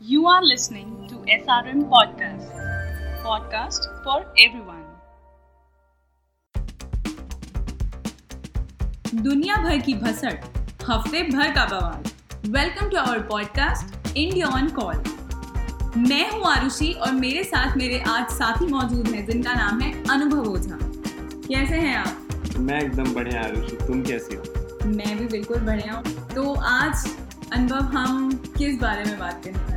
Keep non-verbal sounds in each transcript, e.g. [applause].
You are listening to SRM Podcast, podcast for everyone. दुनिया भर की भसड़ हफ़्ते भर का बवाल। Welcome to our podcast India on call मैं हूँ आरुषि और मेरे साथ मेरे आज साथी मौजूद हैं जिनका नाम है अनुभव ओझा। कैसे हैं आप? मैं एकदम बढ़िया आरुषि। तुम कैसी हो? मैं भी बिल्कुल बढ़िया हूँ। तो आज अनुभव हम किस बारे में बात हैं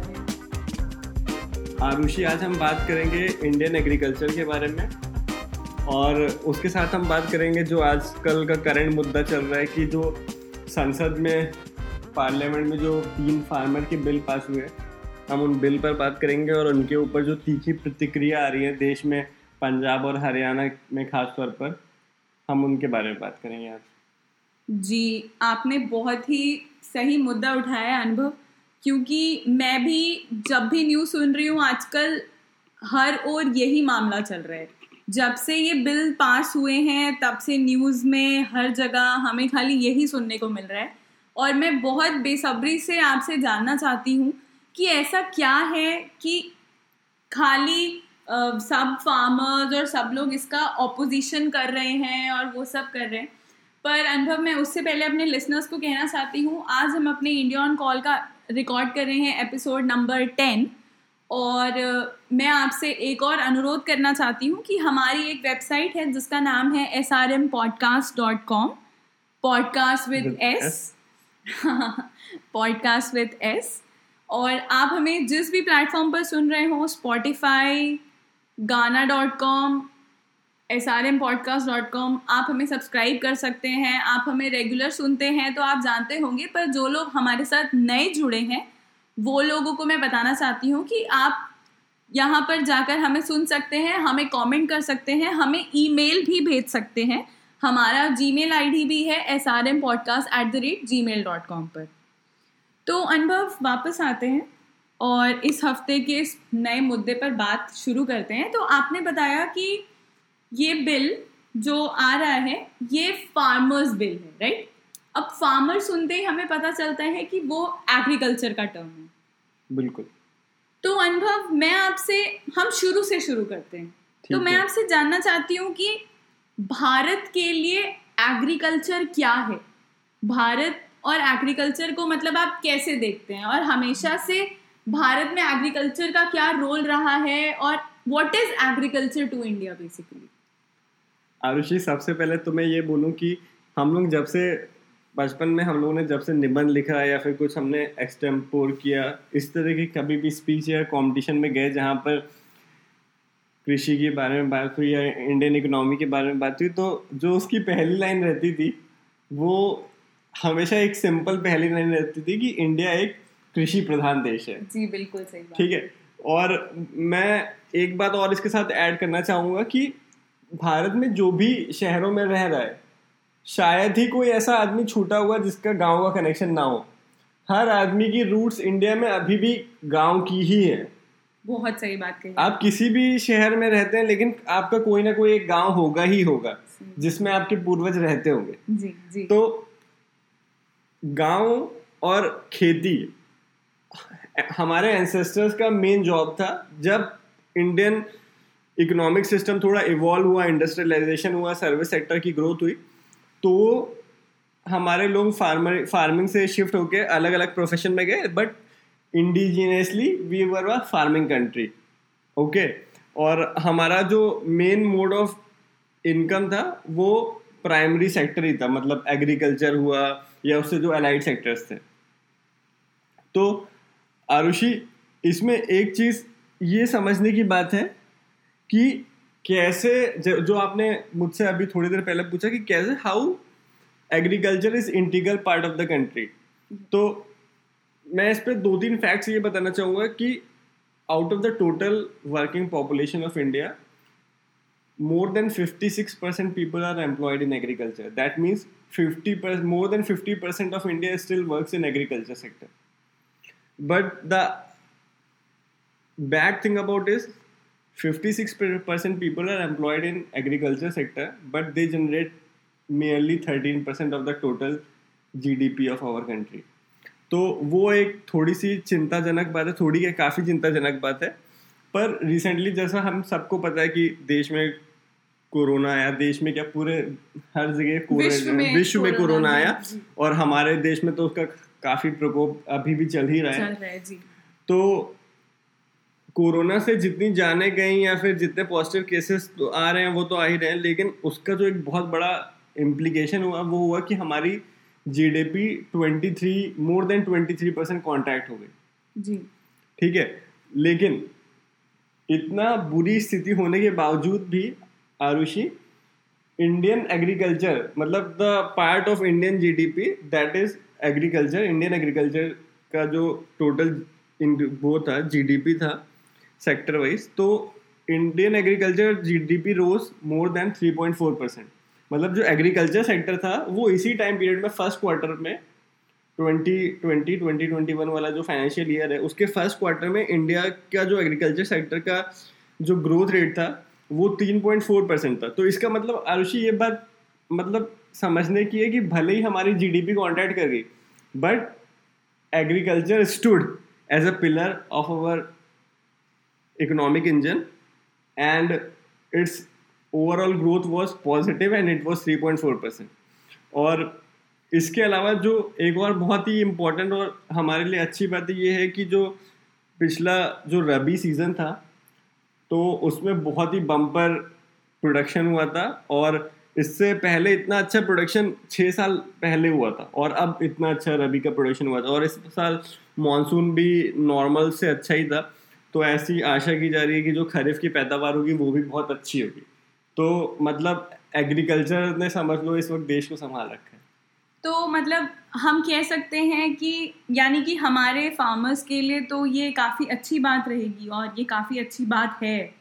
आरुषि, आज हम बात करेंगे इंडियन एग्रीकल्चर के बारे में और उसके साथ हम बात करेंगे जो आजकल का करंट मुद्दा चल रहा है कि जो संसद में पार्लियामेंट में जो तीन फार्मर के बिल पास हुए हम उन बिल पर बात करेंगे और उनके ऊपर जो तीखी प्रतिक्रिया आ रही है देश में पंजाब और हरियाणा में खास तौर पर, हम उनके बारे में बात करेंगे आज। जी, आपने बहुत ही सही मुद्दा उठाया अनुभव। क्योंकि मैं भी जब भी न्यूज़ सुन रही हूँ आजकल हर ओर यही मामला चल रहा है। जब से ये बिल पास हुए हैं तब से न्यूज़ में हर जगह हमें खाली यही सुनने को मिल रहा है। और मैं बहुत बेसब्री से आपसे जानना चाहती हूँ कि ऐसा क्या है कि खाली अ, सब फार्मर्स और सब लोग इसका ऑपोजिशन कर रहे हैं और वो सब कर रहे हैं। पर अनुभव मैं उससे पहले अपने लिसनर्स को कहना चाहती हूँ आज हम अपने इंडिया ऑन कॉल का रिकॉर्ड कर रहे हैं एपिसोड नंबर टेन और मैं आपसे एक और अनुरोध करना चाहती हूँ कि हमारी एक वेबसाइट है जिसका नाम है S R M podcast dot com podcast with S podcast with S और आप हमें जिस भी प्लेटफॉर्म पर सुन रहे हो Spotify Gaana dot com S R M podcast dot com आप हमें सब्सक्राइब कर सकते हैं, आप हमें रेगुलर सुनते हैं तो आप जानते होंगे, पर जो लोग हमारे साथ नए जुड़े हैं, वो लोगों को मैं बताना चाहती हूँ कि आप यहाँ पर जाकर हमें सुन सकते हैं, हमें कमेंट कर सकते हैं, हमें ईमेल भी भेज सकते हैं। हमारा जीमेल आईडी भी है S R M podcast at the rate G mail dot com पर। तो अनुभव, वापस आते हैं और इस हफ़्ते के इस नए मुद्दे पर बात शुरू करते हैं। तो आपने बताया कि ये बिल जो आ रहा है ये फार्मर्स बिल है राइट अब फार्मर सुनते ही हमें पता चलता है कि वो एग्रीकल्चर का टर्म है। बिल्कुल। तो अनुभव मैं आपसे हम शुरू से शुरू करते हैं। तो मैं आपसे जानना चाहती हूँ कि भारत के लिए एग्रीकल्चर क्या है? भारत और एग्रीकल्चर को मतलब आप कैसे देखते हैं? और हमेशा से भारत में एग्रीकल्चर का क्या रोल रहा है? और what is agriculture to India basically Arushi सबसे पहले तो मैं ये बोलूँ कि हम लोग जब से बचपन में हम लोगों ने जब से निबंध लिखा या फिर कुछ हमने एक्सटेम्पोर किया इस तरह की कभी भी स्पीच या कंपटीशन में गए जहाँ पर कृषि के बारे में बात हुई या इंडियन इकोनॉमी के बारे में बात हुई तो जो उसकी पहली लाइन रहती थी वो हमेशा एक सिंपल पहली लाइन रहती थी कि इंडिया एक कृषि प्रधान देश है। जी बिल्कुल सही बात। ठीक है? और मैं एक बात और इसके साथ ऐड करना चाहूँगा कि भारत में जो भी शहरों में रह रहा है शायद ही कोई ऐसा आदमी छूटा हुआ जिसका गाँव का कनेक्शन ना हो। हर आदमी की रूट्स इंडिया में अभी भी गाँव की ही है। बहुत सही बात कही। आप किसी भी शहर में रहते हैं लेकिन आपका कोई ना कोई एक गाँव होगा ही होगा जिसमें आपके पूर्वज रहते होंगे। जी जी। तो गाँव और खेती हमारे एंसेस्टर्स का मेन जॉब था जब इंडियन इकोनॉमिक सिस्टम थोड़ा इवॉल्व हुआ इंडस्ट्रियलाइजेशन हुआ सर्विस सेक्टर की ग्रोथ हुई तो हमारे लोग फार्मर फ़ार्मिंग से शिफ्ट होकर अलग अलग प्रोफेशन में गए but indigenously we were a farming country okay और हमारा जो मेन मोड ऑफ़ इनकम था, वो प्राइमरी सेक्टर ही था मतलब एग्रीकल्चर हुआ, या उससे जो अलाइड सेक्टर्स थे। तो आरुषि, इसमें एक चीज़ ये समझने की बात है कि कैसे, जो आपने मुझसे अभी थोड़ी देर पहले पूछा कि कैसे how agriculture is integral part of the country तो मैं इस पर दो तीन फैक्ट्स ये बताना चाहूँगा कि out of the total working population of India more than fifty six percent people are employed in agriculture that means fifty more than fifty percent of India still work in agriculture sector but the bad thing about is 56% people are employed in agriculture sector but they generate merely 13% of the total gdp of our country. तो वो एक थोड़ी सी चिंताजनक बात है थोड़ी क्या काफ़ी चिंताजनक बात है। पर रिसेंटली जैसा हम सबको पता है कि देश में कोरोना आया देश में क्या पूरे हर जगह विश्व में विश्व में कोरोना, आया और हमारे देश में तो उसका काफ़ी प्रकोप अभी भी चल ही रहा है। है तो कोरोना से जितनी जाने गई या फिर जितने पॉजिटिव केसेस तो आ रहे हैं वो तो आ ही रहे हैं लेकिन उसका जो एक बहुत बड़ा इम्प्लीकेशन हुआ वो हुआ कि हमारी GDP 23 more than 23 percent contract हो गई। जी। ठीक है? लेकिन इतना बुरी स्थिति होने के बावजूद भी आरुषि इंडियन एग्रीकल्चर मतलब the part of Indian GDP that is agriculture Indian agriculture का जो टोटल वो था जीडीपी था सेक्टर वाइज तो Indian agriculture GDP rose more than 3.4 percent मतलब जो एग्रीकल्चर सेक्टर था, वो इसी टाइम पीरियड में फ़र्स्ट क्वार्टर में 2020 2021 वाला जो फाइनेंशियल ईयर है, उसके फ़र्स्ट क्वार्टर में इंडिया का जो एग्रीकल्चर सेक्टर का जो ग्रोथ रेट था, वो 3.4 परसेंट था. तो इसका मतलब आरुषि, ये बात मतलब समझने की है कि भले ही हमारी जीडीपी कॉन्ट्रैक्ट कर गई but agriculture stood as a pillar of our economic engine, and its overall growth was positive and it was 3.4 percent. और इसके अलावा जो एक और बहुत ही इम्पोर्टेंट और हमारे लिए अच्छी बात ये है कि जो पिछला जो रबी सीज़न था तो उसमें बहुत ही बम्पर प्रोडक्शन हुआ था और इससे पहले इतना अच्छा प्रोडक्शन छः साल पहले हुआ था और अब इतना अच्छा रबी का प्रोडक्शन हुआ था और इस साल मानसून भी नॉर्मल से अच्छा ही था। तो ऐसी आशा की जा रही है कि जो खरीफ की पैदावार होगी वो भी बहुत अच्छी होगी। तो मतलब एग्रीकल्चर ने समझ लो इस वक्त देश को संभाल रखा है। तो मतलब हम कह सकते हैं कि यानी कि हमारे फार्मर्स के लिए तो ये काफ़ी अच्छी बात रहेगी और ये काफ़ी अच्छी बात है।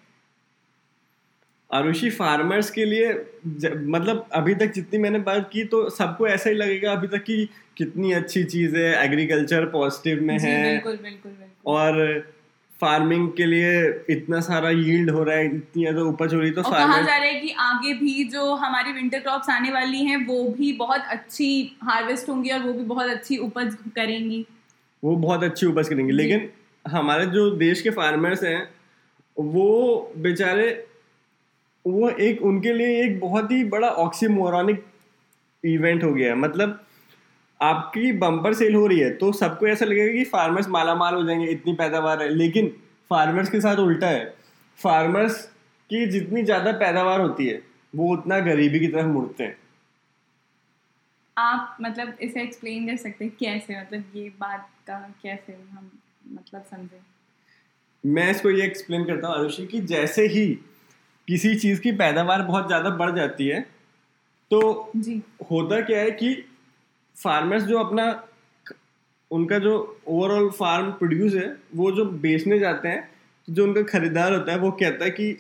आरुषि फार्मर्स के लिए मतलब अभी तक जितनी मैंने बात की तो सबको ऐसा ही लगेगा अभी तक कि कितनी अच्छी चीज़ है एग्रीकल्चर पॉजिटिव में जी है। बिल्कुल बिल्कुल बिल्कुल। और फ़ार्मिंग के लिए इतना सारा यील्ड हो रहा है इतनी ज़्यादा उपज हो रही है तो कहा जा रहा है कि आगे भी जो हमारी विंटर क्रॉप्स आने वाली हैं वो भी बहुत अच्छी हार्वेस्ट होंगी और वो भी बहुत अच्छी उपज करेंगी। वो बहुत अच्छी उपज करेंगी। लेकिन हमारे जो देश के फार्मर्स हैं वो बेचारे वो एक उनके लिए एक बहुत ही बड़ा ऑक्सीमोरॉनिक इवेंट हो गया है। मतलब आपकी बम्पर सेल हो रही है तो सबको ऐसा लगेगा कि फार्मर्स माला माल हो जाएँगे इतनी पैदावार है। लेकिन फार्मर्स के साथ उल्टा है। फार्मर्स की जितनी ज़्यादा पैदावार होती है वो उतना गरीबी की तरफ़ मुड़ते हैं। आप मतलब इसे एक्सप्लेन कर सकते हैं कैसे मतलब ये बात का कैसे हम मतलब समझे? मैं इसको ये एक्सप्लेन करता हूँ आरुषि कि जैसे ही किसी चीज़ की पैदावार बहुत ज़्यादा बढ़ जाती है तो जी। होता क्या है कि फार्मर्स जो अपना उनका जो ओवरऑल फार्म प्रोड्यूस है वो जो बेचने जाते हैं जो उनका खरीदार होता है वो कहता है कि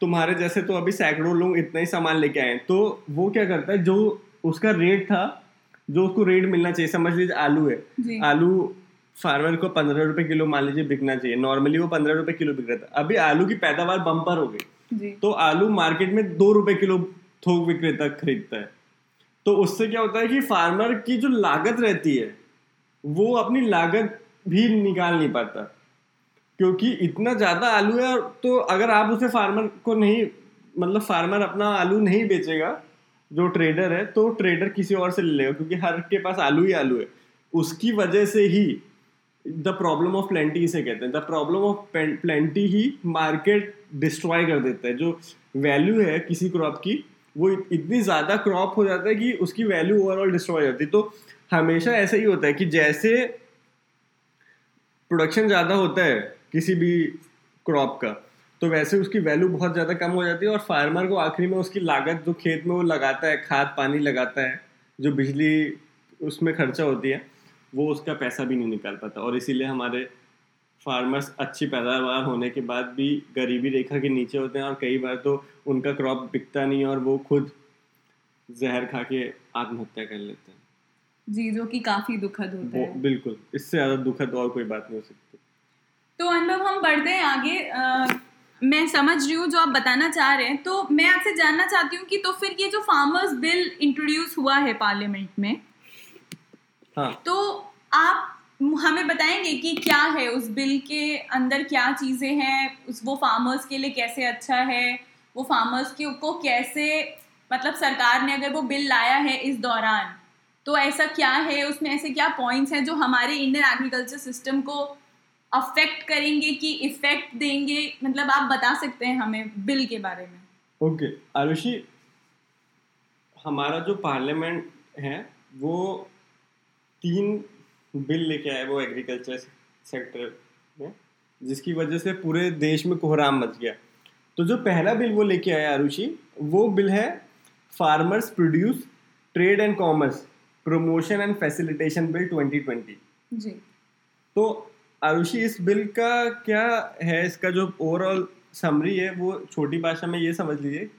तुम्हारे जैसे तो अभी सैकड़ों लोग इतना ही सामान लेके आए तो वो क्या करता है जो उसका रेट था जो उसको रेट मिलना चाहिए समझ लीजिए आलू है। आलू फार्मर को पंद्रह रुपए किलो मान लीजिए बिकना चाहिए। नॉर्मली वो पंद्रह रुपए किलो बिक रहा था। अभी आलू की पैदावार बम्पर हो गई। तो आलू मार्केट में दो रुपए किलो थोक विक्रेता खरीदता है। तो उससे क्या होता है कि फार्मर की जो लागत रहती है, वो अपनी लागत भी निकाल नहीं पाता। क्योंकि इतना ज़्यादा आलू है तो अगर आप उसे फार्मर को नहीं मतलब फार्मर अपना आलू नहीं बेचेगा, जो ट्रेडर है तो ट्रेडर किसी और से ले लेगा, क्योंकि हर के पास आलू ही आलू है। उसकी वजह से ही द प्रॉब्लम ऑफ़ प्लेंटी इसे कहते हैं। द प्रॉब्लम ऑफ़ प्लेंटी ही मार्केट डिस्ट्रॉय कर देता है। जो वैल्यू है किसी क्रॉप की वो इतनी ज़्यादा क्रॉप हो जाता है कि उसकी वैल्यू ओवरऑल डिस्ट्रॉय हो जाती है। तो हमेशा ऐसा ही होता है कि जैसे प्रोडक्शन ज़्यादा होता है किसी भी क्रॉप का तो वैसे उसकी वैल्यू बहुत ज़्यादा कम हो जाती है और फार्मर को आखिरी में उसकी लागत जो खेत में वो लगाता है, खाद, पानी लगाता है, जो बिजली उसमें खर्चा होती है, वो उसका पैसा भी नहीं निकाल पाता। और इसीलिए हमारे फार्मर्स अच्छी पैदावार होने के बाद भी गरीबी रेखा के नीचे होते हैं और कई बार तो उनका क्रॉप बिकता नहीं और वो खुद जहर खा के आत्महत्या कर लेते हैं। जी जो कि काफ़ी दुखद होता है। बिल्कुल इससे ज़्यादा दुखद और कोई बात नहीं हो सकती। तो अनुभव हम बढ़ते हैं आगे। अ, मैं समझ रही हूँ जो आप बताना चाह रहे हैं। तो मैं आपसे जानना चाहती हूँ कि तो फिर ये जो फार्मर्स बिल इंट्रोड्यूस हुआ है पार्लियामेंट में हाँ। तो आप हमें बताएँगे कि क्या है, उस बिल के अंदर क्या चीज़ें हैं, उस वो फार्मर्स के लिए कैसे अच्छा है, वो फार्मर्स के को कैसे मतलब सरकार ने अगर वो बिल लाया है इस दौरान तो ऐसा क्या है, उसमें ऐसे क्या पॉइंट्स हैं जो हमारे इंडियन एग्रीकल्चर सिस्टम को अफेक्ट करेंगे कि इफ़ेक्ट देंगे मतलब आप बता सकते हैं हमें बिल के बारे में ओके okay. आरुषि, हमारा जो पार्लियामेंट है, वो तीन बिल लेके आए वो एग्रीकल्चर सेक्टर में जिसकी वजह से पूरे देश में कोहराम मच गया। तो जो पहला बिल वो लेके आया आरुषि वो बिल है farmers produce trade and commerce promotion and facilitation bill 2020 जी। तो आरुषि इस बिल का क्या है? इसका जो ओवरऑल समरी है वो छोटी भाषा में ये समझ लीजिए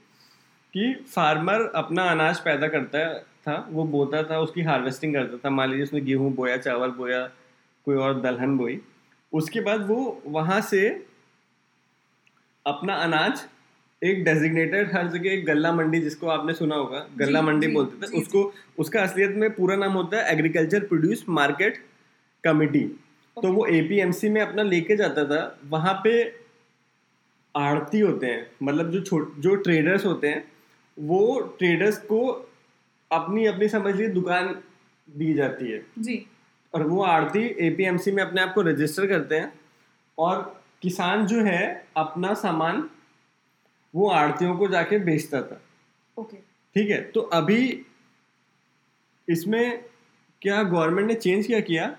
कि फार्मर अपना अनाज पैदा करता था वो बोता था उसकी हार्वेस्टिंग करता था। मान लीजिए उसने गेहूँ बोया चावल बोया कोई और दलहन बोई उसके बाद वो वहाँ से अपना अनाज एक डेजिग्नेटेड हर जगह एक गल्ला मंडी जिसको आपने सुना होगा गल्ला जी, मंडी जी, बोलते थे जी, उसको उसका असलियत में पूरा नाम होता है एग्रीकल्चर प्रोड्यूस मार्केट कमिटी तो वो एपीएमसी में अपना लेके जाता था वहाँ पे आड़ती होते हैं मतलब जो छोट जो ट्रेडर्स होते हैं वो ट्रेडर्स को अपनी अपनी समझ लीजिए दुकान दी जाती है। जी। और वो आड़ती एपीएमसी में अपने आप को रजिस्टर करते हैं और किसान जो है अपना सामान वो आड़तियों को जाके बेचता था। ओके। ठीक है तो अभी इसमें क्या गवर्नमेंट ने चेंज क्या किया?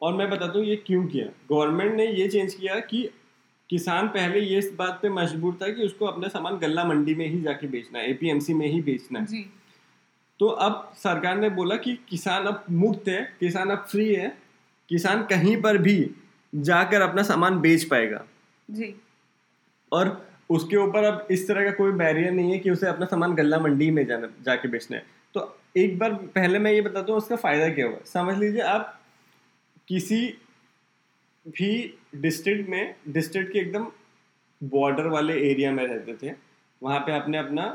और मैं बताता हूँ ये क्यों किया। गवर्नमेंट ने ये चेंज किया कि किसान पहले ये इस बात पे मजबूर था कि उसको अपना सामान गल्ला मंडी में ही जाके बेचना है एपीएमसी में ही बेचना है। तो अब सरकार ने बोला कि किसान अब मुक्त है किसान अब फ्री है किसान कहीं पर भी जाकर अपना सामान बेच पाएगा। जी। और उसके ऊपर अब इस तरह का कोई बैरियर नहीं है कि उसे अपना सामान गल्ला मंडी में जाना जाके बेचना है। तो एक बार पहले मैं ये बताता हूँ उसका फ़ायदा क्या हुआ? समझ लीजिए आप किसी भी डिस्ट्रिक्ट में, डिस्ट्रिक्ट के एकदम बॉर्डर वाले एरिया में रहते थे। वहाँ पे आपने अपना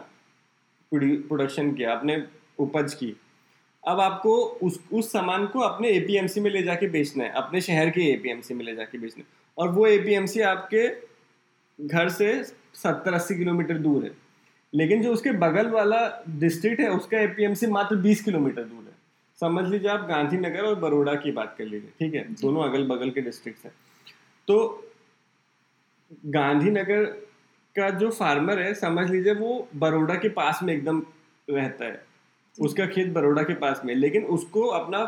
प्रोडक्शन किया अपने उपज की। अब आपको उस उस सामान को अपने एपीएमसी में ले जाके बेचना है, अपने शहर के एपीएमसी में ले जाके बेचना है। और वो एपीएमसी आपके घर से सत्तर, अस्सी किलोमीटर दूर है। लेकिन जो उसके बगल वाला डिस्ट्रिक्ट है, उसका एपीएमसी मात्र बीस किलोमीटर दूर है। समझ लीजिए आप गांधीनगर और बड़ोड़ा की बात कर लीजिए ठीक है? दोनों अगल बगल के डिस्ट्रिक्ट हैं। तो गांधीनगर का जो फार्मर है समझ लीजिए वो बड़ोड़ा के पास में एकदम रहता है। उसका खेत बड़ोड़ा के पास में लेकिन उसको अपना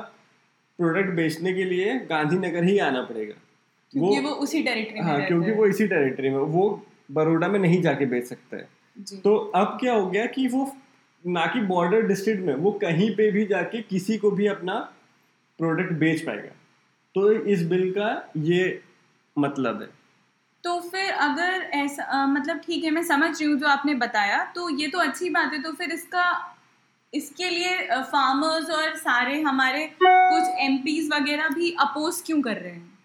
प्रोडक्ट बेचने के लिए गांधीनगर ही आना पड़ेगा। क्योंकि वो उसी टेरिटरी हाँ क्योंकि वो इसी टेरिटरी में वो बड़ोड़ा में नहीं जाके बेच सकता है। जी। तो अब क्या हो गया कि वो ना कि बॉर्डर डिस्ट्रिक्ट में वो कहीं पे भी जाके किसी को भी अपना प्रोडक्ट बेच पाएगा। तो इस बिल का ये मतलब है। तो फिर अगर ऐसा अ, मतलब ठीक है मैं समझ रही हूँ जो आपने बताया तो ये तो अच्छी बात है तो फिर इसका इसके लिए फार्मर्स और सारे हमारे कुछ एम वगैरह भी अपोज क्यों कर रहे हैं?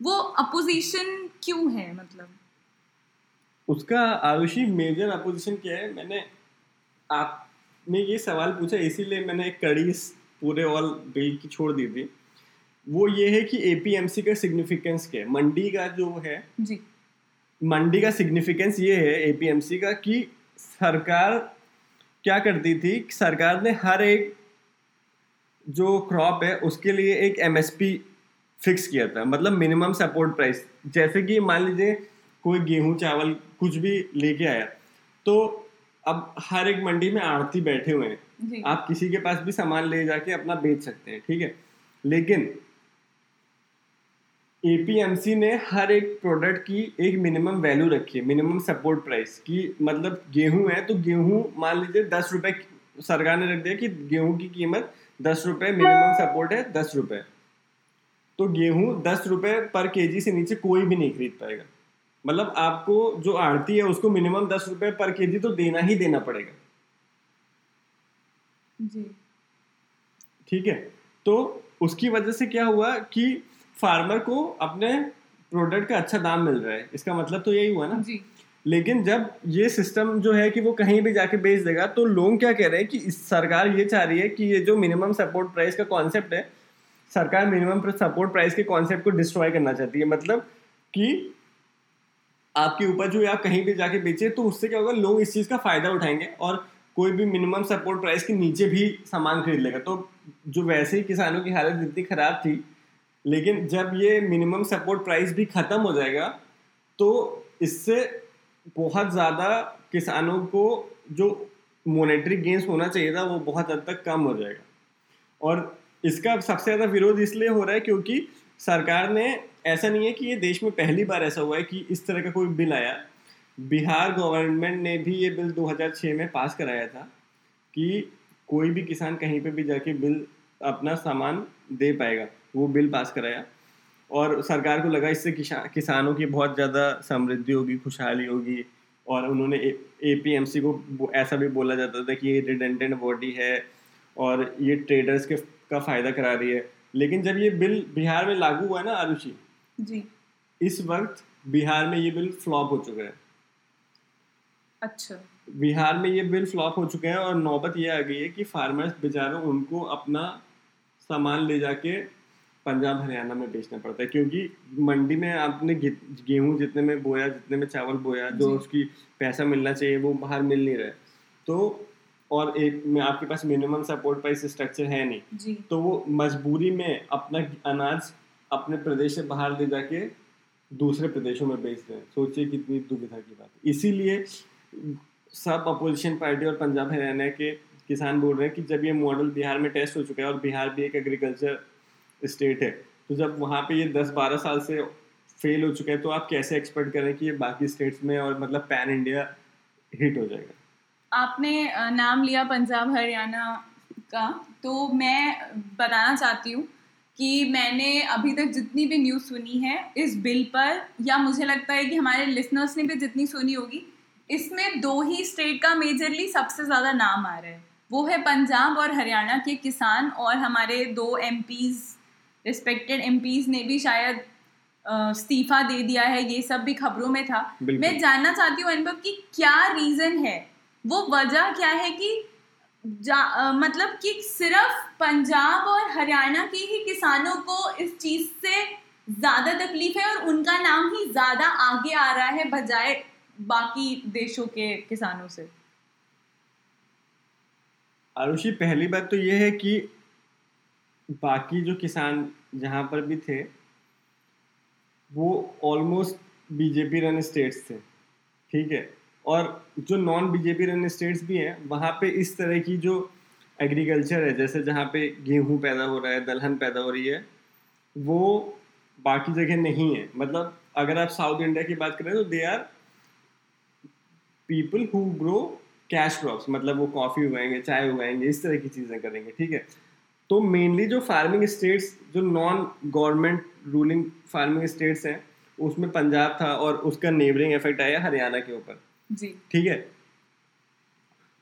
वो अपोजिशन क्यों है मतलब? उसका आरुषि मेजर अपोजिशन क्या है? मैंने आपने ये सवाल पूछा इसीलिए मैंने एक कड़ी इस पूरे ऑल बिल की छोड़ दी थी। वो ये है कि एपीएमसी का सिग्निफिकेंस क्या है? मंडी का जो है जी। मंडी का सिग्निफिकेंस ये है एपीएमसी का कि सरकार क्या करती थी? सरकार ने हर एक जो क्रॉप है उसके लिए एक एमएसपी फिक्स किया था। मतलब मिनिमम सपोर्ट प्राइस जैसे कि मान लीजिए कोई गेहूँ चावल कुछ भी लेके आया तो अब हर एक मंडी में आड़ती बैठे हुए हैं। आप किसी के पास भी सामान ले जाके अपना बेच सकते हैं ठीक है? लेकिन एपीएमसी ने हर एक प्रोडक्ट की एक मिनिमम वैल्यू रखी है मिनिमम सपोर्ट प्राइस की। मतलब गेहूँ है तो गेहूँ मान लीजिए दस रुपए सरकार ने रख दिया कि गेहूँ की कीमत दस रुपए मिनिमम सपोर्ट है दस रुपए। तो गेहूँ दस रुपए पर केजी से नीचे कोई भी नहीं खरीद पाएगा। मतलब आपको जो आड़ती है उसको मिनिमम दस रुपए पर केजी तो देना ही देना पड़ेगा। जी। ठीक है? तो उसकी वजह से क्या हुआ कि फार्मर को अपने प्रोडक्ट का अच्छा दाम मिल रहा है। इसका मतलब तो यही हुआ ना? जी। लेकिन जब ये सिस्टम जो है कि वो कहीं भी जाके बेच देगा तो लोग क्या कह रहे हैं कि इस सरकार ये चाह रही है कि ये जो मिनिमम सपोर्ट प्राइस का कॉन्सेप्ट है सरकार मिनिमम सपोर्ट प्राइस के कॉन्सेप्ट को डिस्ट्रॉय करना चाहती है। मतलब कि आपकी उपज हुई आप कहीं भी जाके बेचे तो उससे क्या होगा, लोग इस चीज़ का फ़ायदा उठाएँगे और कोई भी मिनिमम सपोर्ट प्राइस के नीचे भी सामान खरीद लेगा। तो जो वैसे ही किसानों की हालत इतनी ख़राब थी, लेकिन जब ये मिनिमम सपोर्ट प्राइस भी ख़त्म हो जाएगा तो इससे बहुत ज़्यादा किसानों को जो मोनेटरी गेंस होना चाहिए था, वो बहुत हद तक कम हो जाएगा। और इसका सबसे ज़्यादा विरोध इसलिए हो रहा है क्योंकि सरकार ने ऐसा नहीं है कि ये देश में पहली बार ऐसा हुआ है कि इस तरह का कोई बिल आया। बिहार गवर्नमेंट ने भी ये बिल 2006 में पास कराया था कि कोई भी किसान कहीं पे भी जाके बिल अपना सामान दे पाएगा। वो बिल पास कराया और सरकार को लगा इससे किसानों की बहुत ज़्यादा समृद्धि होगी, खुशहाली होगी और उन्होंने ए पी को ऐसा भी बोला जाता था कि ये रिडेंडेंट बॉडी है और ये ट्रेडर्स के, का फ़ायदा करा रही है। लेकिन जब ये बिल बिहार में लागू हुआ ना, आरुषि जी। इस वक्त बिहार में ये बिल फ्लॉप हो चुका है। अच्छा। बिहार में ये बिल फ्लॉप हो चुके हैं और नौबत ये आ गई है कि फार्मर्स बेचारों उनको अपना सामान ले जाके पंजाब हरियाणा में बेचना पड़ता है क्योंकि मंडी में आपने गेहूँ जितने में बोया जितने में चावल बोया जो उसकी पैसा मिलना चाहिए वो बाहर मिल नहीं रहा। तो और एक में आपके पास मिनिमम सपोर्ट प्राइस स्ट्रक्चर है नहीं। जी। तो वो मजबूरी में अपना अनाज अपने प्रदेश से बाहर ले जाके दूसरे प्रदेशों में बेच रहे हैं सोचिए कितनी दुविधा की बात इसीलिए सब अपोजिशन पार्टी और पंजाब हरियाणा के किसान बोल रहे हैं कि जब ये मॉडल बिहार में टेस्ट हो चुका है और बिहार भी एक एग्रीकल्चर स्टेट है तो जब वहाँ पे ये दस बारह साल से फेल हो चुका है तो आप कैसे एक्सपेक्ट करें कि ये बाकी स्टेट्स में और मतलब पैन इंडिया हिट हो जाएगा? आपने नाम लिया पंजाब हरियाणा का तो मैं बताना चाहती हूँ कि मैंने अभी तक जितनी भी न्यूज़ सुनी है इस बिल पर या मुझे लगता है कि हमारे लिसनर्स ने भी जितनी सुनी होगी इसमें दो ही स्टेट का मेजरली सबसे ज़्यादा नाम आ रहा है। वो है पंजाब और हरियाणा के किसान और हमारे दो एम रिस्पेक्टेड एम ने भी शायद इस्तीफा दे दिया है ये सब भी खबरों में था। मैं जानना चाहती हूँ अनुभव कि क्या रीज़न है? वो वजह क्या है कि जा, मतलब कि सिर्फ़ पंजाब और हरियाणा के ही किसानों को इस चीज़ से ज़्यादा तकलीफ़ है और उनका नाम ही ज़्यादा आगे आ रहा है बजाय बाकी देशों के किसानों से। आरुषि पहली बात तो ये है कि बाकी जो किसान जहाँ पर भी थे वो ऑलमोस्ट बीजेपी रन स्टेट्स थे ठीक है? और जो नॉन बीजेपी रन स्टेट्स भी हैं, वहाँ पे इस तरह की जो एग्रीकल्चर है, जैसे जहाँ पे गेहूँ पैदा हो रहा है, दलहन पैदा हो रही है, वो बाकी जगह नहीं है। मतलब अगर आप साउथ इंडिया की बात करें तो they are people who grow cash crops मतलब वो कॉफ़ी उगाएँगे, चाय उगाएँगे, इस तरह की चीज़ें करेंगे, ठीक है? तो मेनली जो फ़ार्मिंग स्टेट्स जो non government ruling farming states हैं, उसमें पंजाब था और उसका नेबरिंग इफ़ेक्ट आया हरियाणा के ऊपर। ठीक है?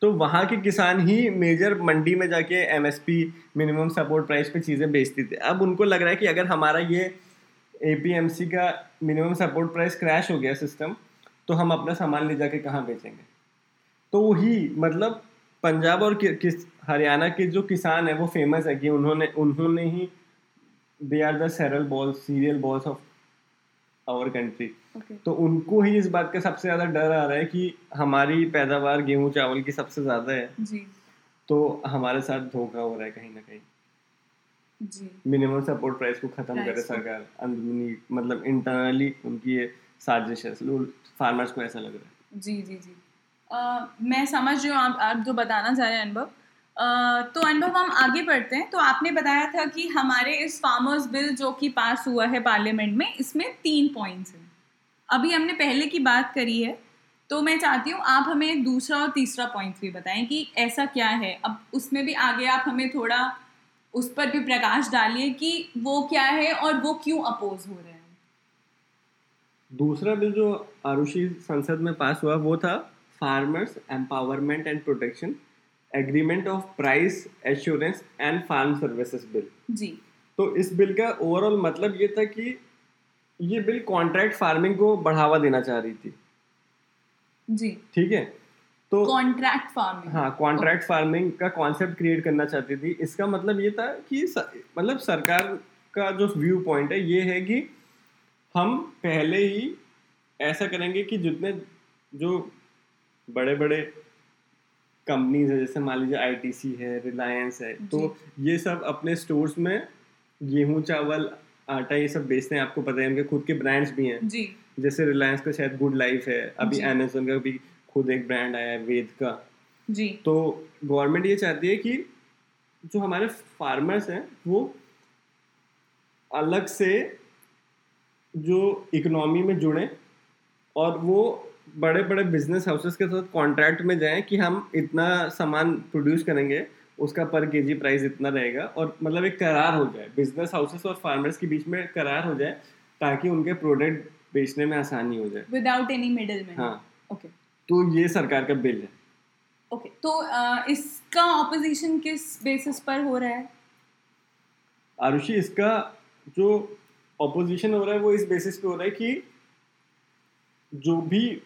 तो वहाँ के किसान ही मेजर मंडी में जाके एमएसपी मिनिमम सपोर्ट प्राइस पे चीज़ें बेचते थे। अब उनको लग रहा है कि अगर हमारा ये एपीएमसी का मिनिमम सपोर्ट प्राइस क्रैश हो गया सिस्टम तो हम अपना सामान ले जाके कहाँ बेचेंगे? तो वही मतलब पंजाब और किस, हरियाणा के जो किसान है, वो फ़ेमस है कि उन्होंने उन्होंने ही they are the cereal bowls cereal bowls of our country तो उनको ही इस बात का सबसे ज़्यादा डर आ रहा है कि हमारी पैदावार गेहूँ चावल की सबसे ज़्यादा है। जी। तो हमारे साथ धोखा हो रहा है कहीं ना कहीं। जी। मिनिमम सपोर्ट प्राइस को खत्म करे सरकार। अंदरूनी मतलब इंटरनली उनकी ये साजिश है। फार्मर्स को ऐसा लग रहा है। जी जी जी। आ, मैं समझ रही हूँ आप आप जो बताना चाह रहे हैं अनुभव तो अनुभव हम आगे बढ़ते हैं। तो आपने बताया था कि हमारे इस फार्मर्स बिल जो कि पास हुआ है पार्लियामेंट में, इसमें तीन पॉइंट्स हैं। अभी हमने पहले की बात करी है तो मैं चाहती हूँ आप हमें दूसरा और तीसरा पॉइंट भी बताएँ कि ऐसा क्या है। अब उसमें भी आगे आप हमें थोड़ा उस पर भी प्रकाश डालिए कि वो क्या है और वो क्यों अपोज हो रहे हैं। दूसरा बिल जो आरुषि संसद में पास हुआ, वो था farmers empowerment and protection agreement of price assurance and farm services bill जी। तो इस बिल का ओवरऑल मतलब ये था कि ये बिल कॉन्ट्रैक्ट फ़ार्मिंग को बढ़ावा देना चाह रही थी। जी। ठीक है? तो कॉन्ट्रैक्ट फ़ार्मिंग हाँ कॉन्ट्रैक्ट फ़ार्मिंग का कॉन्सेप्ट क्रिएट करना चाहती थी। इसका मतलब ये था कि स, मतलब सरकार का जो व्यू पॉइंट है ये है कि हम पहले ही ऐसा करेंगे कि जितने जो बड़े बड़े कंपनीज़ है जैसे मान लीजिए आईटीसी है रिलायंस है तो ये सब अपने स्टोर्स में गेहूँ चावल आटा ये सब बेचते हैं आपको पता है उनके खुद के ब्रांड्स भी हैं। जी। जैसे रिलायंस का शायद गुड लाइफ है अभी अमेजोन का भी खुद एक ब्रांड आया है वेद का। जी। तो गवर्नमेंट ये चाहती है कि जो हमारे फार्मर्स हैं वो अलग से जो इकोनॉमी में जुड़े और वो बड़े बड़े बिज़नेस हाउसेस के साथ कॉन्ट्रैक्ट में जाएँ कि हम इतना सामान प्रोड्यूस करेंगे उसका पर केजी प्राइस इतना रहेगा और मतलब एक करार हो जाए। बिज़नेस हाउसेस और फार्मर्स के बीच में करार हो जाए ताकि उनके प्रोडक्ट बेचने में आसानी हो जाए। विदाउट एनी मिडल मैन हाँ। Okay okay. तो ये सरकार का बिल है। Okay okay. तो अ, इसका ऑपोजिशन किस बेसिस पर हो रहा है? आरुषि इसका जो ऑपोजिशन हो रहा है वो इस बेसिस पे हो रहा है कि जो भी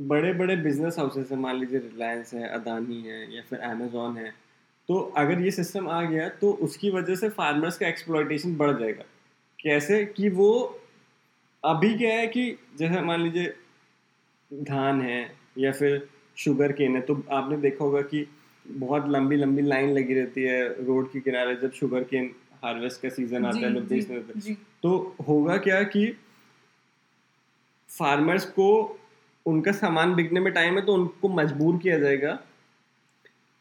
बड़े बड़े बिज़नेस हाउसेस हैं मान लीजिए रिलायंस है अदानी है या फिर अमेजोन है तो अगर ये सिस्टम आ गया तो उसकी वजह से फार्मर्स का एक्सप्लॉयटेशन बढ़ जाएगा। कैसे? कि वो अभी क्या है कि जैसे मान लीजिए धान है या फिर शुगर केन है तो आपने देखा होगा कि बहुत लंबी लंबी लाइन लगी रहती है रोड के किनारे जब शुगर केन हार्वेस्ट का सीज़न आता है लोग बेचने तो होगा क्या कि फार्मर्स को उनका सामान बिकने में टाइम है तो उनको मजबूर किया जाएगा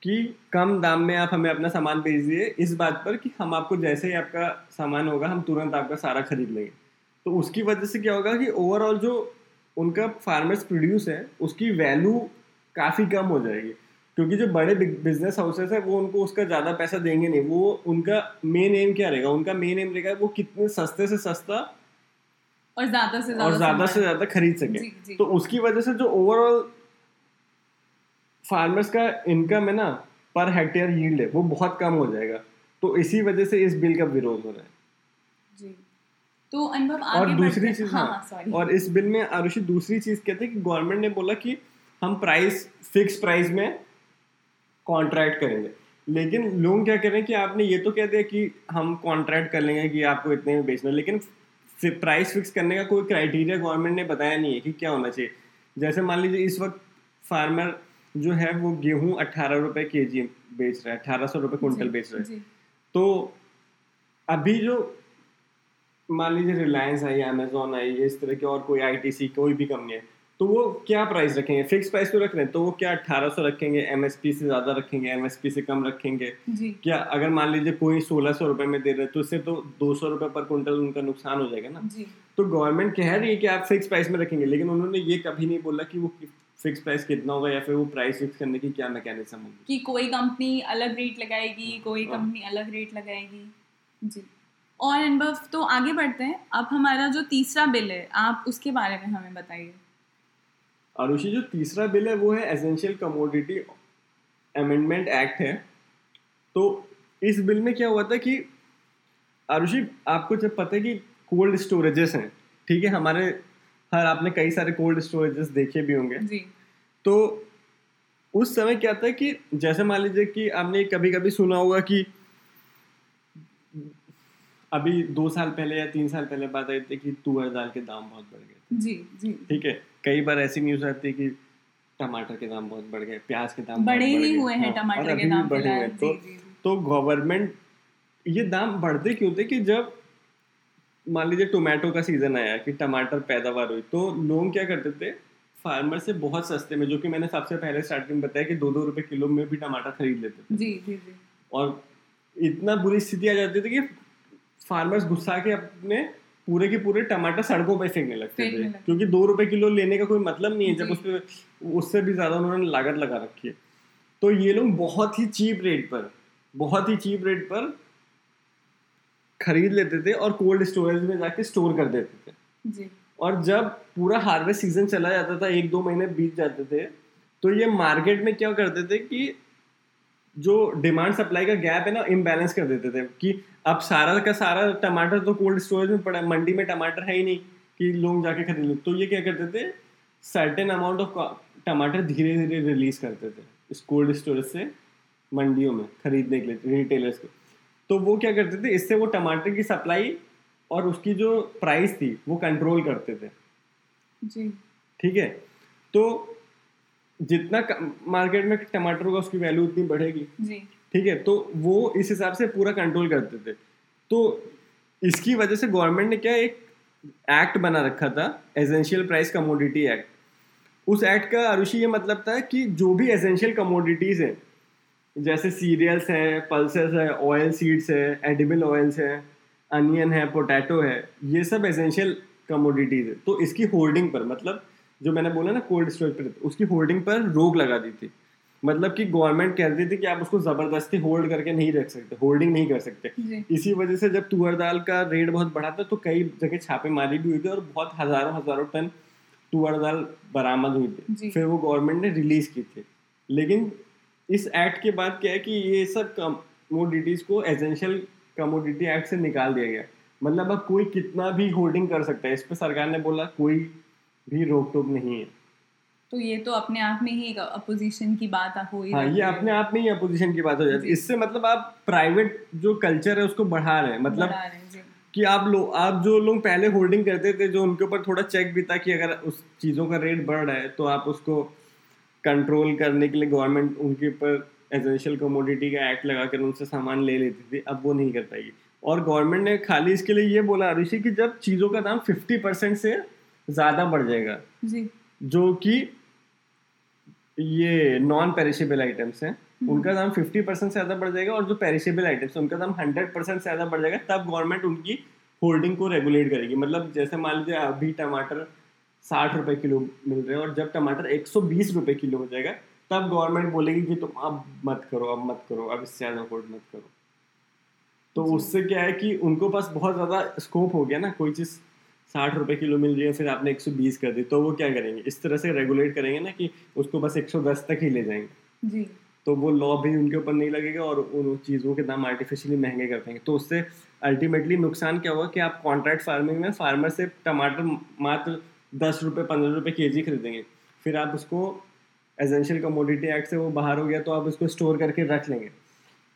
कि कम दाम में आप हमें अपना सामान बेच दिए इस बात पर कि हम आपको जैसे ही आपका सामान होगा, हम तुरंत आपका सारा खरीद लेंगे। तो उसकी वजह से क्या होगा कि ओवरऑल जो उनका फार्मर्स प्रोड्यूस है, उसकी वैल्यू काफ़ी कम हो जाएगी। क्योंकि जो बड़े बिज़नेस हाउसेस है, वो उनको उसका ज़्यादा पैसा देंगे नहीं। वो उनका मेन एम क्या रहेगा? उनका मेन एम रहेगा वो कितने सस्ते से सस्ता और ज़्यादा से ज़्यादा और ज़्यादा से ज़्यादा खरीद सके। जी। तो उसकी वजह से जो ओवरऑल फार्मर्स का इनकम है ना पर हेक्टेयर यील्ड है वो बहुत कम हो जाएगा। तो इसी वजह से इस बिल का विरोध हो रहा है। जी। तो अनुभव आगे और दूसरी चीज़ हाँ हाँ, हाँ और इस बिल में आरुषि दूसरी चीज़ कहते हैं कि गवर्नमेंट ने बोला कि हम प्राइस फिक्स प्राइस में कॉन्ट्रैक्ट करेंगे। लेकिन लोग क्या हैं कि आपने ये तो कह दिया कि हम कॉन्ट्रैक्ट कर लेंगे कि आपको इतने में बेचना है, लेकिन प्राइस फिक्स करने का कोई क्राइटेरिया गवर्नमेंट ने बताया नहीं है कि क्या होना चाहिए। जैसे मान लीजिए इस वक्त फार्मर जो है वो गेहूँ अट्ठारह रुपए के जी बेच रहा है अठारह सौ रुपए क्विंटल बेच रहा है। तो अभी जो मान लीजिए रिलायंस आई अमेजोन आई इस तरह के और कोई आईटीसी कोई भी कंपनी है तो वो क्या प्राइस रखेंगे? फिक्स प्राइस तो रख रहे हैं तो वो क्या अट्ठारह सौ रखेंगे? एमएसपी से ज़्यादा रखेंगे? एमएसपी से कम रखेंगे? जी। क्या अगर मान लीजिए कोई सोलह सौ रुपये में दे रहे हैं तो इससे तो दो सौ रुपये पर क्विंटल उनका नुकसान हो जाएगा ना? जी। तो गवर्नमेंट कह रही है कि आप फिक्स प्राइस में रखेंगे लेकिन उन्होंने ये कभी नहीं बोला कि वो फिक्स प्राइस कितना होगा या फिर वो प्राइस फिक्स करने की क्या मैकेनिज्म होगी। कि कोई कंपनी अलग रेट लगाएगी कोई हाँ। कंपनी अलग रेट लगाएगी। जी। और अनुभव तो आगे बढ़ते हैं। अब हमारा जो तीसरा बिल है आप उसके बारे में हमें बताइए। आरुषि जो तीसरा बिल है वो है एसेंशियल कमोडिटी अमेंडमेंट एक्ट है। तो इस बिल में क्या हुआ था कि आरुषि आपको जब पता है कि कोल्ड स्टोरेजेस हैं ठीक है हमारे हर आपने कई सारे कोल्ड स्टोरेजेस देखे भी होंगे। जी। तो उस समय क्या था कि जैसे मान लीजिए कि आपने कभी कभी सुना होगा कि अभी दो साल पहले या तीन साल पहले बात आई थी कि तुअर दाल के दाम बहुत बढ़ गए जी जी। ठीक है कई बार ऐसी न्यूज़ आती है कि टमाटर के दाम बहुत बढ़ गए प्याज के दाम बढ़ ही हुए हैं हाँ, टमाटर के दाम बढ़े हुए तो। तो गवर्नमेंट ये दाम बढ़ते क्यों थे कि जब मान लीजिए टोमेटो का सीज़न आया कि टमाटर पैदावार हुई तो लोग क्या करते थे? फार्मर से बहुत सस्ते में जो कि मैंने सबसे पहले स्टार्टिंग में बताया कि दो दो रुपए किलो में भी टमाटर खरीद लेते थे। जी जी जी। और इतना बुरी स्थिति आ जाती थी कि फार्मर्स गुस्सा के अपने पूरे के पूरे टमाटर सड़कों पे फेंकने लगते थे। क्योंकि दो रुपए किलो लेने का कोई मतलब नहीं है जब उस पे उससे भी ज़्यादा उन्होंने लागत लगा रखी है। तो ये लोग बहुत ही चीप रेट पर बहुत ही चीप रेट पर खरीद लेते थे और कोल्ड स्टोरेज में जाके स्टोर कर देते थे। जी। और जब पूरा हार्वेस्ट सीज़न चला जाता था एक दो महीने बीत जाते थे तो ये मार्केट में क्या करते थे कि जो डिमांड सप्लाई का गैप है ना इम्बैलेंस कर देते थे कि अब सारा का सारा टमाटर तो कोल्ड स्टोरेज में पड़ा है मंडी में टमाटर है ही नहीं कि लोग जाके खरीद ले। तो ये क्या करते थे? सर्टेन अमाउंट ऑफ़ टमाटर धीरे धीरे रिलीज़ करते थे इस कोल्ड स्टोरेज से मंडियों में खरीदने के लिए रिटेलर्स को। तो वो क्या करते थे? इससे वो टमाटर की सप्लाई और उसकी जो प्राइस थी वो कंट्रोल करते थे। जी। ठीक है? तो जितना मार्केट में टमाटर होगा उसकी वैल्यू उतनी बढ़ेगी। जी। ठीक है तो वो इस हिसाब से पूरा कंट्रोल करते थे। तो इसकी वजह से गवर्नमेंट ने क्या एक एक्ट बना रखा था एसेंशियल प्राइस कमोडिटी एक्ट उस एक्ट का आरुषि ये मतलब था कि जो भी एसेंशियल कमोडिटीज़ हैं, जैसे सीरियल्स हैं पल्सेस है ऑयल सीड्स है एडिबल ऑयल्स है अनियन है पोटैटो है, ये सब एसेंशियल कमोडिटीज़ है। तो इसकी होल्डिंग पर मतलब जो मैंने बोला ना कोल्ड स्टोरेज पर, उसकी होल्डिंग पर रोक लगा दी थी। मतलब कि गवर्नमेंट कहती थी कि आप उसको ज़बरदस्ती होल्ड करके नहीं रख सकते होल्डिंग नहीं कर सकते। इसी वजह से जब तुअर दाल का रेट बहुत बढ़ा था तो कई जगह छापेमारी भी हुई थी और बहुत हज़ारों हज़ारों टन तुअर दाल बरामद हुई। थी। फिर वो गवर्नमेंट ने रिलीज़ की थी। लेकिन इस एक्ट के बाद क्या है कि ये सब कमोडिटीज़ को एसेंशियल कमोडिटी एक्ट से निकाल दिया गया। मतलब अब कोई कितना भी होल्डिंग कर सकता है इस पर सरकार ने बोला कोई भी रोक टोक नहीं है। तो ये तो अपने आप में ही अपोजिशन की बात हो ही हाँ ये अपने आप में ही अपोजिशन की बात हो जाती है। इससे मतलब आप प्राइवेट जो कल्चर है उसको बढ़ा रहे हैं। मतलब रहे कि आप लोग आप जो लोग पहले होल्डिंग करते थे जो उनके ऊपर थोड़ा चेक भी था कि अगर उस चीज़ों का रेट बढ़ रहा है तो आप उसको कंट्रोल करने के लिए गवर्नमेंट उनके ऊपर एसेंशियल कमोडिटी का एक्ट लगा कर उनसे सामान ले लेती थी। अब वो नहीं कर पाएगी। और गवर्नमेंट ने खाली इसके लिए ये बोला ऋषि कि जब चीज़ों का दाम फिफ्टी परसेंट से ज़्यादा बढ़ जाएगा जी। जो कि ये नॉन पेरिशेबल आइटम्स हैं हम्म। उनका दाम 50 परसेंट से ज़्यादा बढ़ जाएगा और जो पेरिशेबल आइटम्स हैं उनका दाम 100 परसेंट से ज़्यादा बढ़ जाएगा तब गवर्नमेंट उनकी होल्डिंग को रेगुलेट करेगी। मतलब जैसे मान लीजिए अभी टमाटर साठ रुपए किलो मिल रहे हैं और जब टमाटर एक सौ बीस रुपये किलो हो जाएगा तब गवर्नमेंट बोलेगी कि तुम अब मत करो अब मत करो अब इससे ज़्यादा होल्ड मत करो। तो उससे क्या है कि उनको पास बहुत ज़्यादा स्कोप हो गया ना कोई चीज़ साठ रुपए किलो मिल रही है फिर आपने 120 कर दी तो वो क्या करेंगे? इस तरह से रेगुलेट करेंगे ना कि उसको बस 110 तक ही ले जाएँगे। जी। तो वो लॉ भी उनके ऊपर नहीं लगेगा और उन चीज़ों के दाम आर्टिफिशियली महँगे कर देंगे। तो उससे अल्टीमेटली नुकसान क्या होगा कि आप कॉन्ट्रैक्ट फ़ार्मिंग में फार्मर से टमाटर मात्र दस रुपये पंद्रह रुपये के जी खरीदेंगे। फिर आप उसको एजेंशियल कमोडिटी एक्ट से वो बाहर हो गया तो आप उसको स्टोर करके रख लेंगे।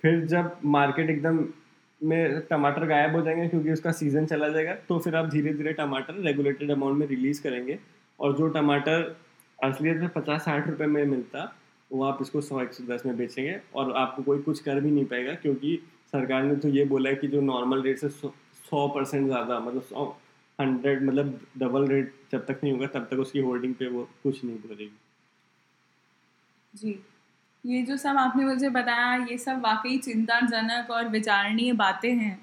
फिर जब मार्केट एकदम में टमाटर गायब हो जाएँगे क्योंकि उसका सीज़न चला जाएगा तो फिर आप धीरे धीरे टमाटर रेगुलेटेड अमाउंट में रिलीज़ करेंगे। और जो टमाटर असलियत में पचास साठ रुपये में मिलता, वो आप इसको सौ, एक सौ दस में बेचेंगे और आपको कोई कुछ कर भी नहीं पाएगा क्योंकि सरकार ने तो ये बोला है कि जो नॉर्मल रेट से सौ परसेंट ज़्यादा मतलब सौ हंड्रेड मतलब डबल रेट जब तक नहीं होगा, तब तक उसकी होल्डिंग पे वो कुछ नहीं करेगी। जी। ये जो सब आपने मुझे बताया, ये सब वाकई चिंताजनक और विचारणीय बातें हैं।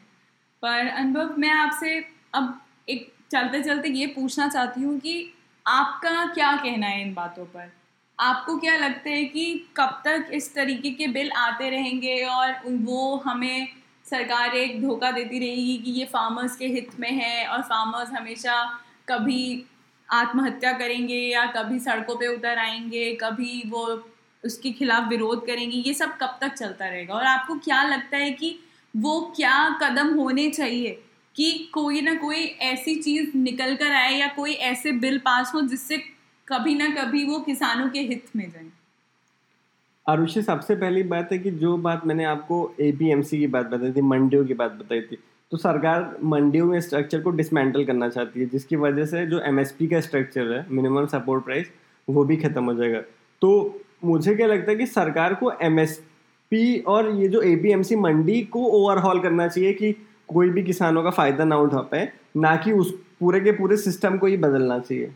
पर अनुभव, मैं आपसे अब एक चलते चलते ये पूछना चाहती हूँ कि आपका क्या कहना है इन बातों पर? आपको क्या लगता है कि कब तक इस तरीके के बिल आते रहेंगे और वो हमें सरकार एक धोखा देती रहेगी कि ये फार्मर्स के हित में है और फार्मर्स हमेशा कभी आत्महत्या करेंगे या कभी सड़कों पे उतर आएँगे, कभी वो उसके खिलाफ विरोध करेंगे, ये सब कब तक चलता रहेगा? और आपको क्या लगता है कि वो क्या कदम होने चाहिए कि कोई ना कोई ऐसी चीज़ निकल कर आए या कोई ऐसे बिल पास हो जिससे कभी ना कभी वो किसानों के हित में जाए? आरुषि, सबसे पहली बात है कि जो बात मैंने आपको एपीएमसी की बात बताई थी, मंडियों की बात बताई थी तो सरकार मंडियों में स्ट्रक्चर को डिसमेंटल करना चाहती है, जिसकी वजह से जो एमएसपी का स्ट्रक्चर है मिनिमम सपोर्ट प्राइस वो भी खत्म हो जाएगा। तो मुझे क्या लगता है कि सरकार को एमएसपी और ये जो एपीएमसी मंडी को ओवरहॉल करना चाहिए कि कोई भी किसानों का फ़ायदा ना उठा पाए ना कि उस पूरे के पूरे सिस्टम को ही बदलना चाहिए।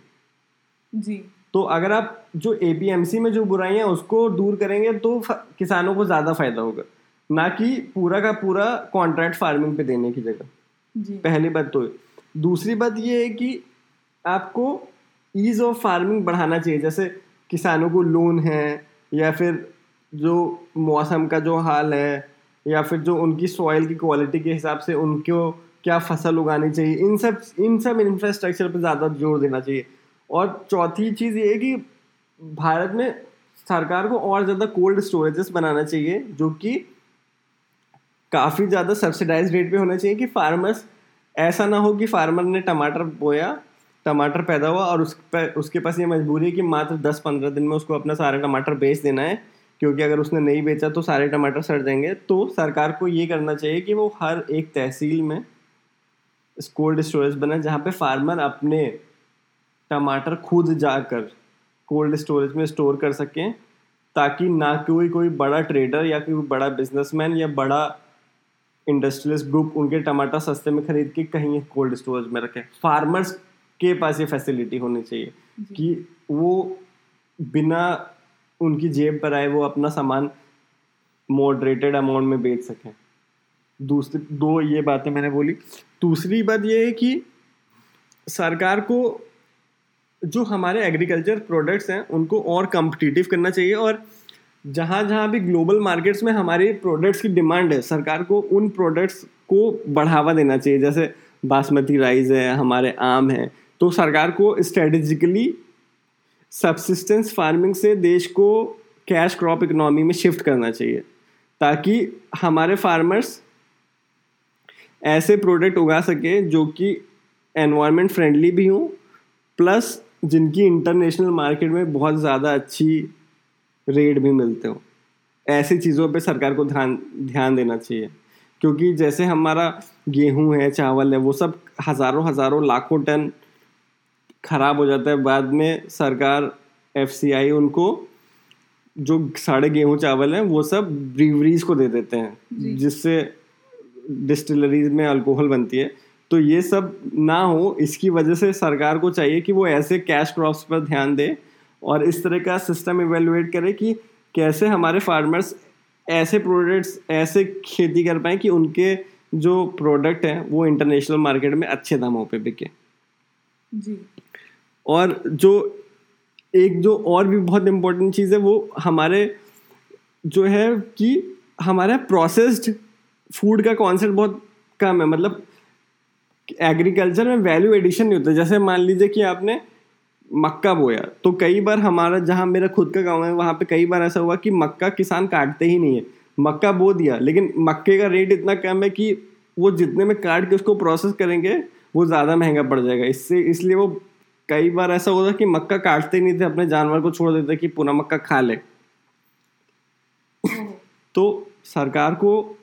जी। तो अगर आप जो एपीएमसी में जो बुराइयाँ उसको दूर करेंगे तो किसानों को ज़्यादा फ़ायदा होगा। ना कि पूरा का पूरा कॉन्ट्रैक्ट फ़ार्मिंग पे देने की जगह। जी। पहली बात तो। दूसरी बात ये है कि आपको ईज ऑफ़ फ़ार्मिंग बढ़ाना चाहिए। जैसे किसानों को लोन है, या फिर जो मौसम का जो हाल है, या फिर जो उनकी सॉइल की क्वालिटी के हिसाब से उनको क्या फ़सल उगानी चाहिए, इन सब इन सब इंफ्रास्ट्रक्चर पर ज़्यादा ज़ोर देना चाहिए। और चौथी चीज़ ये है कि भारत में सरकार को और ज़्यादा कोल्ड स्टोरेजेस बनाना चाहिए, जो कि काफ़ी ज़्यादा सब्सिडाइज रेट पे होना चाहिए कि फार्मर्स ऐसा ना हो कि फार्मर ने टमाटर बोया टमाटर पैदा हुआ और उस पर उसके पास ये मजबूरी है कि मात्र दस पंद्रह दिन में उसको अपना सारा टमाटर बेच देना है, क्योंकि अगर उसने नहीं बेचा तो सारे टमाटर सड़ जाएँगे। तो सरकार को ये करना चाहिए कि वो हर एक तहसील में कोल्ड स्टोरेज बनाए जहाँ पे फार्मर अपने टमाटर खुद जाकर कोल्ड स्टोरेज में स्टोर कर सकें, ताकि ना कोई कोई बड़ा ट्रेडर या कोई बड़ा बिजनेसमैन या बड़ा इंडस्ट्रियलिस्ट ग्रुप उनके टमाटर सस्ते में खरीद के कहीं कोल्ड स्टोरेज में रखें। फार्मर्स के पास ये फैसिलिटी होनी चाहिए। कि वो बिना उनकी जेब पर आए वो अपना सामान मॉडरेटेड अमाउंट में बेच सकें। दूसरी दो ये बातें मैंने बोली। दूसरी बात ये है कि सरकार को जो हमारे एग्रीकल्चर प्रोडक्ट्स हैं उनको और कम्पिटिटिव करना चाहिए और जहाँ जहाँ भी ग्लोबल मार्केट्स में हमारे प्रोडक्ट्स की डिमांड है सरकार को उन प्रोडक्ट्स को बढ़ावा देना चाहिए। जैसे बासमती राइस है हमारे आम है तो सरकार को स्ट्रेटेजिकली सब्सिस्टेंस फ़ार्मिंग से देश को कैश क्रॉप इकोनॉमी में शिफ्ट करना चाहिए, ताकि हमारे फार्मर्स ऐसे प्रोडक्ट उगा सके जो कि एनवायरनमेंट फ्रेंडली भी हों प्लस जिनकी इंटरनेशनल मार्केट में बहुत ज़्यादा अच्छी रेट भी मिलते हो। ऐसी चीज़ों पे सरकार को ध्यान ध्यान देना चाहिए, क्योंकि जैसे हमारा गेहूँ है, चावल है, वो सब हज़ारों हज़ारों, लाखों टन ख़राब हो जाता है बाद में सरकार एफसीआई उनको जो साढ़े गेहूँ चावल हैं वो सब ब्रीवरीज को दे देते हैं जिससे डिस्टिलरीज में अल्कोहल बनती है। तो ये सब ना हो इसकी वजह से सरकार को चाहिए कि वो ऐसे कैश क्रॉप्स पर ध्यान दे और इस तरह का सिस्टम इवेलुएट करे कि कैसे हमारे फार्मर्स ऐसे प्रोडक्ट्स ऐसे खेती कर पाए कि उनके जो प्रोडक्ट हैं वो इंटरनेशनल मार्केट में अच्छे दामों पे बिके। जी। और जो एक जो और भी बहुत इम्पोर्टेंट चीज़ है, वो हमारे जो है कि हमारा प्रोसेस्ड फ़ूड का कॉन्सेप्ट बहुत कम है। मतलब एग्रीकल्चर में वैल्यू एडिशन नहीं होता। जैसे मान लीजिए कि आपने मक्का बोया तो कई बार हमारा, जहाँ मेरा खुद का गाँव है, वहाँ पे कई बार ऐसा हुआ कि मक्का किसान काटते ही नहीं है। मक्का बो दिया, लेकिन मक्के का रेट इतना कम है कि वो जितने में काट के उसको प्रोसेस करेंगे, वो ज़्यादा महँगा पड़ जाएगा। इससे, इसलिए वो कई बार ऐसा होता कि मक्का काटते नहीं थे अपने जानवर को छोड़ देते कि पुनः मक्का खा ले। [laughs] तो सरकार को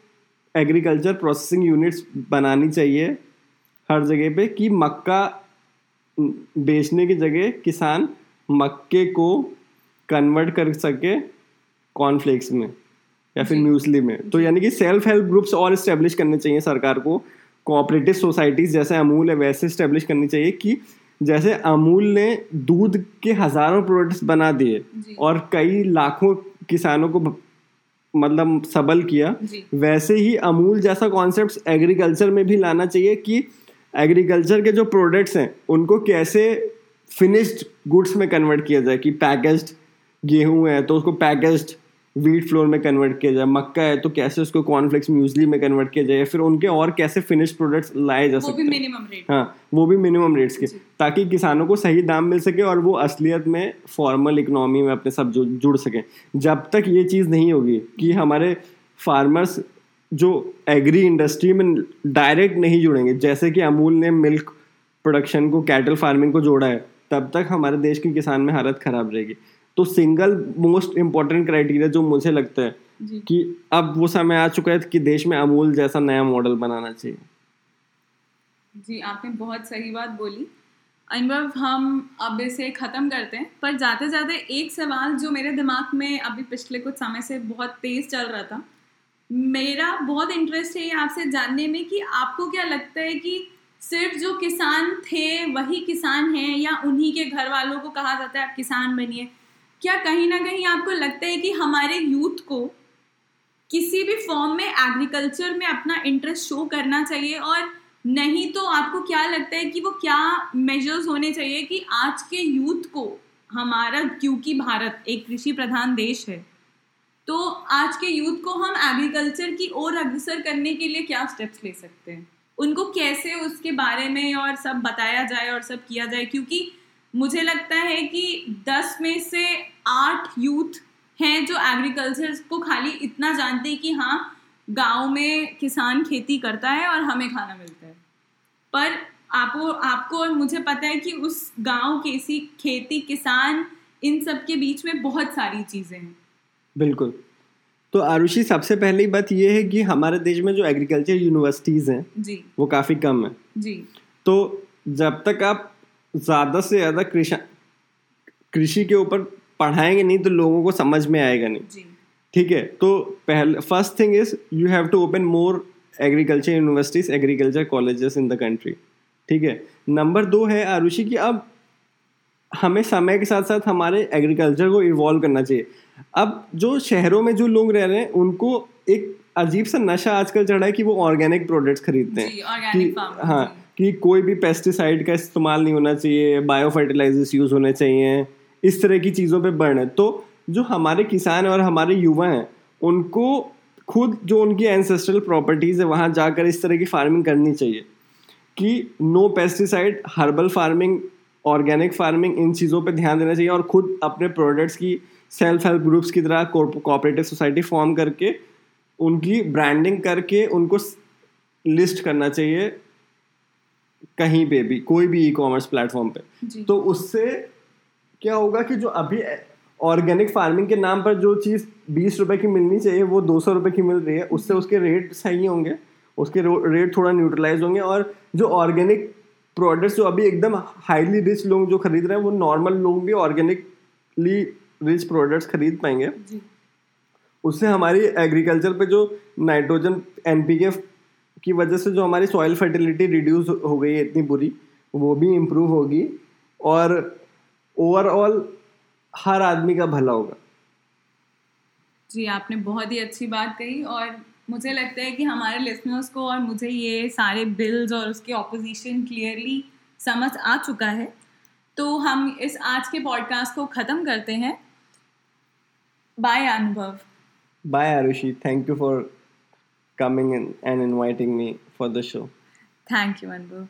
एग्रीकल्चर प्रोसेसिंग यूनिट्स बनानी चाहिए हर जगह पे कि मक्का बेचने की जगह किसान मक्के को कन्वर्ट कर सके कॉर्नफ्लेक्स में या फिर म्यूसली में। तो यानी कि सेल्फ हेल्प ग्रुप्स और इस्टेब्लिश करने चाहिए सरकार को। कोऑपरेटिव सोसाइटीज जैसे अमूल है वैसे इस्टेब्लिश करनी चाहिए कि जैसे अमूल ने दूध के हज़ारों प्रोडक्ट्स बना दिए और कई लाखों किसानों को मतलब सबल किया। वैसे ही अमूल जैसा कॉन्सेप्ट एग्रीकल्चर में भी लाना चाहिए कि एग्रीकल्चर के जो प्रोडक्ट्स हैं उनको कैसे फिनिश्ड गुड्स में कन्वर्ट किया जाए कि पैकेज्ड गेहूँ है तो उसको पैकेज्ड वीट फ्लोर में कन्वर्ट किया जाए मक्का है तो कैसे उसको कॉर्नफ्लेक्स म्यूजली में कन्वर्ट किया जाए फिर उनके और कैसे फिनिश्ड प्रोडक्ट्स लाए जा सकते हैं? हाँ वो भी मिनिमम रेट्स के ताकि किसानों को सही दाम मिल सके और वो असलियत में फॉर्मल इकोनॉमी में अपने सब जुड़ सकें। जब तक ये चीज़ नहीं होगी कि हमारे फार्मर्स जो एग्री इंडस्ट्री में डायरेक्ट नहीं जुड़ेंगे जैसे कि अमूल ने मिल्क प्रोडक्शन को कैटल फ़ार्मिंग को जोड़ा है तब तक हमारे देश के किसान में हालत खराब रहेगी। तो सिंगल मोस्ट इम्पोर्टेंट क्राइटेरिया जो मुझे लगता है कि अब वो समय आ चुका है कि देश में अमूल जैसा नया मॉडल बनाना चाहिए। जी आपने बहुत सही बात बोली। अनुभव हम अब इसे ख़त्म करते हैं पर जाते जाते एक सवाल जो मेरे दिमाग में अभी पिछले कुछ समय से बहुत तेज़ चल रहा था मेरा बहुत इंटरेस्ट है आपसे जानने में कि आपको क्या लगता है कि सिर्फ़ जो किसान थे वही किसान हैं या उन्हीं के घर वालों को कहा जाता है आप किसान बनिए क्या कहीं ना कहीं आपको लगता है कि हमारे यूथ को किसी भी फॉर्म में, एग्रीकल्चर में अपना इंटरेस्ट शो करना चाहिए? और नहीं तो आपको क्या लगता है कि वो क्या मेजर्स होने चाहिए कि आज के यूथ को हमारा, क्योंकि भारत एक कृषि प्रधान देश है तो आज के यूथ को हम एग्रीकल्चर की ओर अग्रसर करने के लिए क्या स्टेप्स ले सकते हैं? उनको कैसे उसके बारे में और सब बताया जाए और सब किया जाए? क्योंकि मुझे लगता है कि दस में से आठ यूथ हैं जो एग्रीकल्चर को खाली इतना जानते हैं कि हाँ गाँव में किसान खेती करता है और हमें खाना मिलता है। पर आपको आपको और मुझे पता है कि उस गाँव के इसी खेती किसान इन सब के बीच में बहुत सारी चीज़ें हैं। बिल्कुल। तो आरुषि सबसे पहली बात ये है कि हमारे देश में जो एग्रीकल्चर यूनिवर्सिटीज़ हैं जी। वो काफ़ी कम है। जी। तो जब तक आप ज़्यादा से ज़्यादा कृषि कृषि के ऊपर पढ़ाएँगे नहीं तो लोगों को समझ में आएगा नहीं। ठीक है तो पहले first thing is you have to open more agriculture universities agriculture colleges in the country ठीक है नंबर दो है आरुषि की अब हमें समय के साथ साथ हमारे एग्रीकल्चर को इवॉल्व करना चाहिए। अब जो शहरों में जो लोग रह रहे हैं उनको एक अजीब सा नशा आजकल चढ़ा है कि वो ऑर्गेनिक प्रोडक्ट्स खरीदते हैं। कि हाँ। कि कोई भी पेस्टिसाइड का इस्तेमाल नहीं होना चाहिए बायो फर्टिलाइजर्स यूज़ होने चाहिए, इस तरह की चीज़ों पे बढ़ है। तो जो हमारे किसान और हमारे युवा हैं, उनको खुद जो उनकी एंसेस्ट्रल प्रॉपर्टीज़ है, वहाँ जाकर इस तरह की फ़ार्मिंग करनी चाहिए कि no pesticide herbal farming organic farming इन चीज़ों पे ध्यान देना चाहिए और खुद अपने प्रोडक्ट्स की सेल्फ हेल्प ग्रुप्स की तरह कोऑपरेटिव सोसाइटी फॉर्म करके उनकी ब्रांडिंग करके उनको लिस्ट करना चाहिए। कहीं पे भी कोई भी ई कॉमर्स प्लेटफॉर्म पे तो उससे क्या होगा कि जो अभी ऑर्गेनिक फ़ार्मिंग के नाम पर जो चीज़ बीस रुपए की मिलनी चाहिए वो दो सौ रुपये की मिल रही है उससे उसके रेट सही होंगे उसके रेट थोड़ा न्यूट्रलाइज होंगे और जो ऑर्गेनिक प्रोडक्ट्स जो अभी एकदम हाईली रिच लोग जो खरीद रहे हैं वो नॉर्मल लोग भी ऑर्गेनिकली रिच प्रोडक्ट्स खरीद पाएँगे। उससे हमारी एग्रीकल्चर पे जो नाइट्रोजन एनपीके की वजह से जो हमारी सॉइल फर्टिलिटी रिड्यूस हो गई है इतनी बुरी वो भी इम्प्रूव होगी और ओवरऑल हर आदमी का भला होगा। जी आपने बहुत ही अच्छी बात कही और मुझे लगता है कि हमारे लिसनर्स को और मुझे ये सारे बिल्स और उसके ऑपोजिशन क्लियरली समझ आ चुका है। तो हम इस आज के पॉडकास्ट को ख़त्म करते हैं। Bye Anubhav bye Arushi. Thank you for coming in and inviting me for the show. Thank you, Anbu.